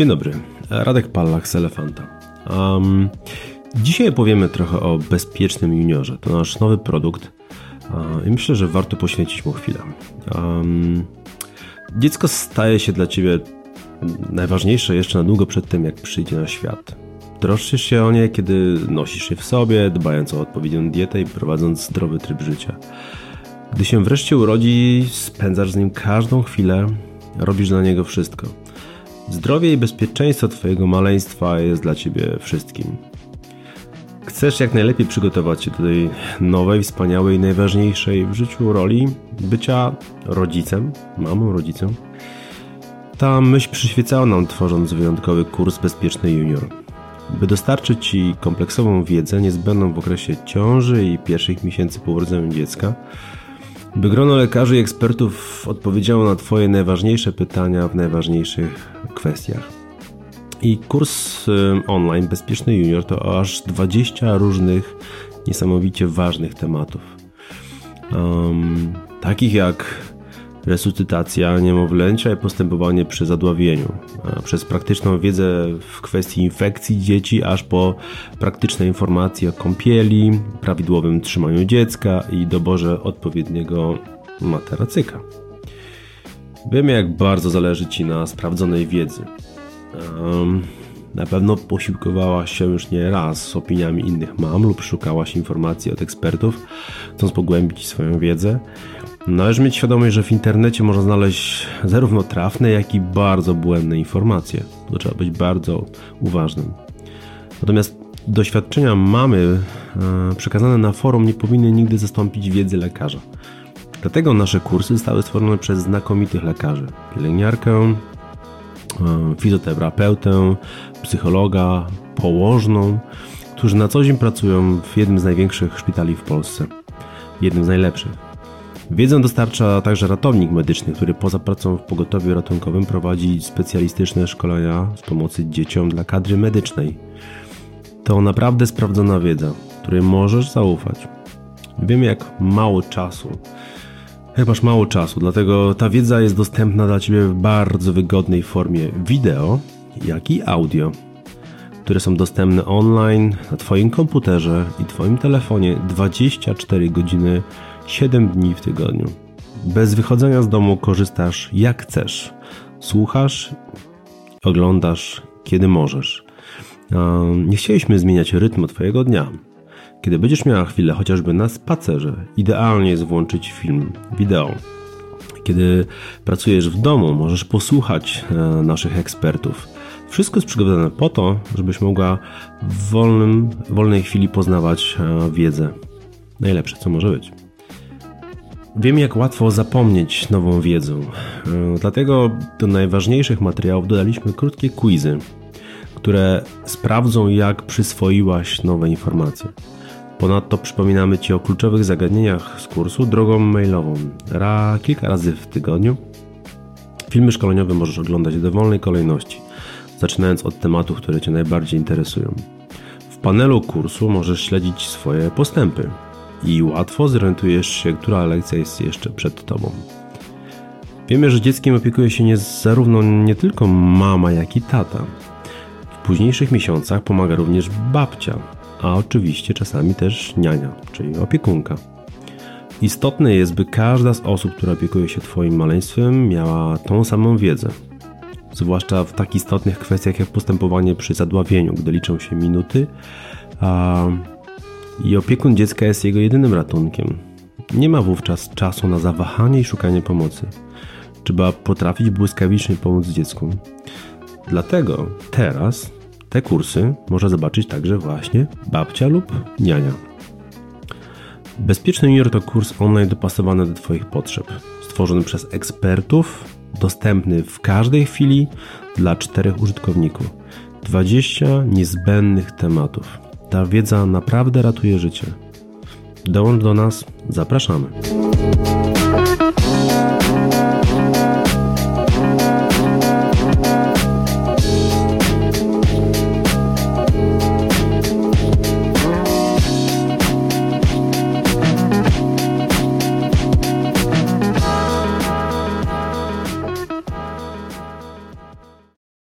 Dzień dobry, Radek Pallach z Elefanta. Um, dzisiaj powiemy trochę o bezpiecznym juniorze. To nasz nowy produkt uh, i myślę, że warto poświęcić mu chwilę. Um, dziecko staje się dla ciebie najważniejsze jeszcze na długo przed tym, jak przyjdzie na świat. Troszczysz się o nie, kiedy nosisz je w sobie, dbając o odpowiednią dietę i prowadząc zdrowy tryb życia. Gdy się wreszcie urodzi, spędzasz z nim każdą chwilę, robisz dla niego wszystko. Zdrowie i bezpieczeństwo Twojego maleństwa jest dla Ciebie wszystkim. Chcesz jak najlepiej przygotować się do tej nowej, wspaniałej, najważniejszej w życiu roli bycia rodzicem, mamą, rodzicem. Ta myśl przyświecała nam tworząc wyjątkowy kurs Bezpieczny Junior. By dostarczyć Ci kompleksową wiedzę niezbędną w okresie ciąży i pierwszych miesięcy po urodzeniu dziecka, by grono lekarzy i ekspertów odpowiedziało na Twoje najważniejsze pytania w najważniejszych kwestiach. I kurs y, online Bezpieczny Junior to aż 20 różnych, niesamowicie ważnych tematów. Um, takich jak resuscytacja niemowlęcia i postępowanie przy zadławieniu, przez praktyczną wiedzę w kwestii infekcji dzieci, aż po praktyczne informacje o kąpieli, prawidłowym trzymaniu dziecka i doborze odpowiedniego materacyka. Wiemy, jak bardzo zależy Ci na sprawdzonej wiedzy. Um, na pewno posiłkowałaś się już nie raz opiniami innych mam lub szukałaś informacji od ekspertów, chcąc pogłębić swoją wiedzę. Należy mieć świadomość, że w internecie można znaleźć zarówno trafne, jak i bardzo błędne informacje. To trzeba być bardzo uważnym. Natomiast doświadczenia mamy e, przekazane na forum nie powinny nigdy zastąpić wiedzy lekarza. Dlatego nasze kursy zostały stworzone przez znakomitych lekarzy. Pielęgniarkę, e, fizjoterapeutę, psychologa, położną, którzy na co dzień pracują w jednym z największych szpitali w Polsce. Jednym z najlepszych. Wiedzę dostarcza także ratownik medyczny, który poza pracą w pogotowiu ratunkowym prowadzi specjalistyczne szkolenia z pomocy dzieciom dla kadry medycznej. To naprawdę sprawdzona wiedza, której możesz zaufać. Wiem jak mało czasu. Masz mało czasu, dlatego ta wiedza jest dostępna dla Ciebie w bardzo wygodnej formie wideo, jak i audio, które są dostępne online na Twoim komputerze i Twoim telefonie 24 godziny 7 dni w tygodniu. Bez wychodzenia z domu korzystasz jak chcesz. Słuchasz, oglądasz kiedy możesz. Nie chcieliśmy zmieniać rytmu Twojego dnia. Kiedy będziesz miała chwilę chociażby na spacerze, idealnie jest włączyć film, wideo. Kiedy pracujesz w domu, możesz posłuchać e, naszych ekspertów. Wszystko jest przygotowane po to, żebyś mogła w wolnym, wolnej chwili poznawać e, wiedzę. Najlepsze, co może być. Wiem, jak łatwo zapomnieć nową wiedzę. E, dlatego do najważniejszych materiałów dodaliśmy krótkie quizy, które sprawdzą, jak przyswoiłaś nowe informacje. Ponadto przypominamy Ci o kluczowych zagadnieniach z kursu drogą mailową. Ra kilka razy w tygodniu. Filmy szkoleniowe możesz oglądać w dowolnej kolejności, zaczynając od tematów, które Cię najbardziej interesują. W panelu kursu możesz śledzić swoje postępy i łatwo zorientujesz się, która lekcja jest jeszcze przed tobą. Wiemy, że dzieckiem opiekuje się nie, zarówno nie tylko mama, jak i tata. W późniejszych miesiącach pomaga również babcia, a oczywiście czasami też niania, czyli opiekunka. Istotne jest, by każda z osób, która opiekuje się Twoim maleństwem, miała tą samą wiedzę. Zwłaszcza w tak istotnych kwestiach jak postępowanie przy zadławieniu, gdy liczą się minuty, a i opiekun dziecka jest jego jedynym ratunkiem. Nie ma wówczas czasu na zawahanie i szukanie pomocy. Trzeba potrafić błyskawicznie pomóc dziecku. Dlatego teraz te kursy można zobaczyć także właśnie babcia lub niania. Bezpieczny Junior to kurs online dopasowany do Twoich potrzeb, stworzony przez ekspertów, dostępny w każdej chwili dla czterech użytkowników. 20 niezbędnych tematów ta wiedza naprawdę ratuje życie. Dołącz do nas, zapraszamy.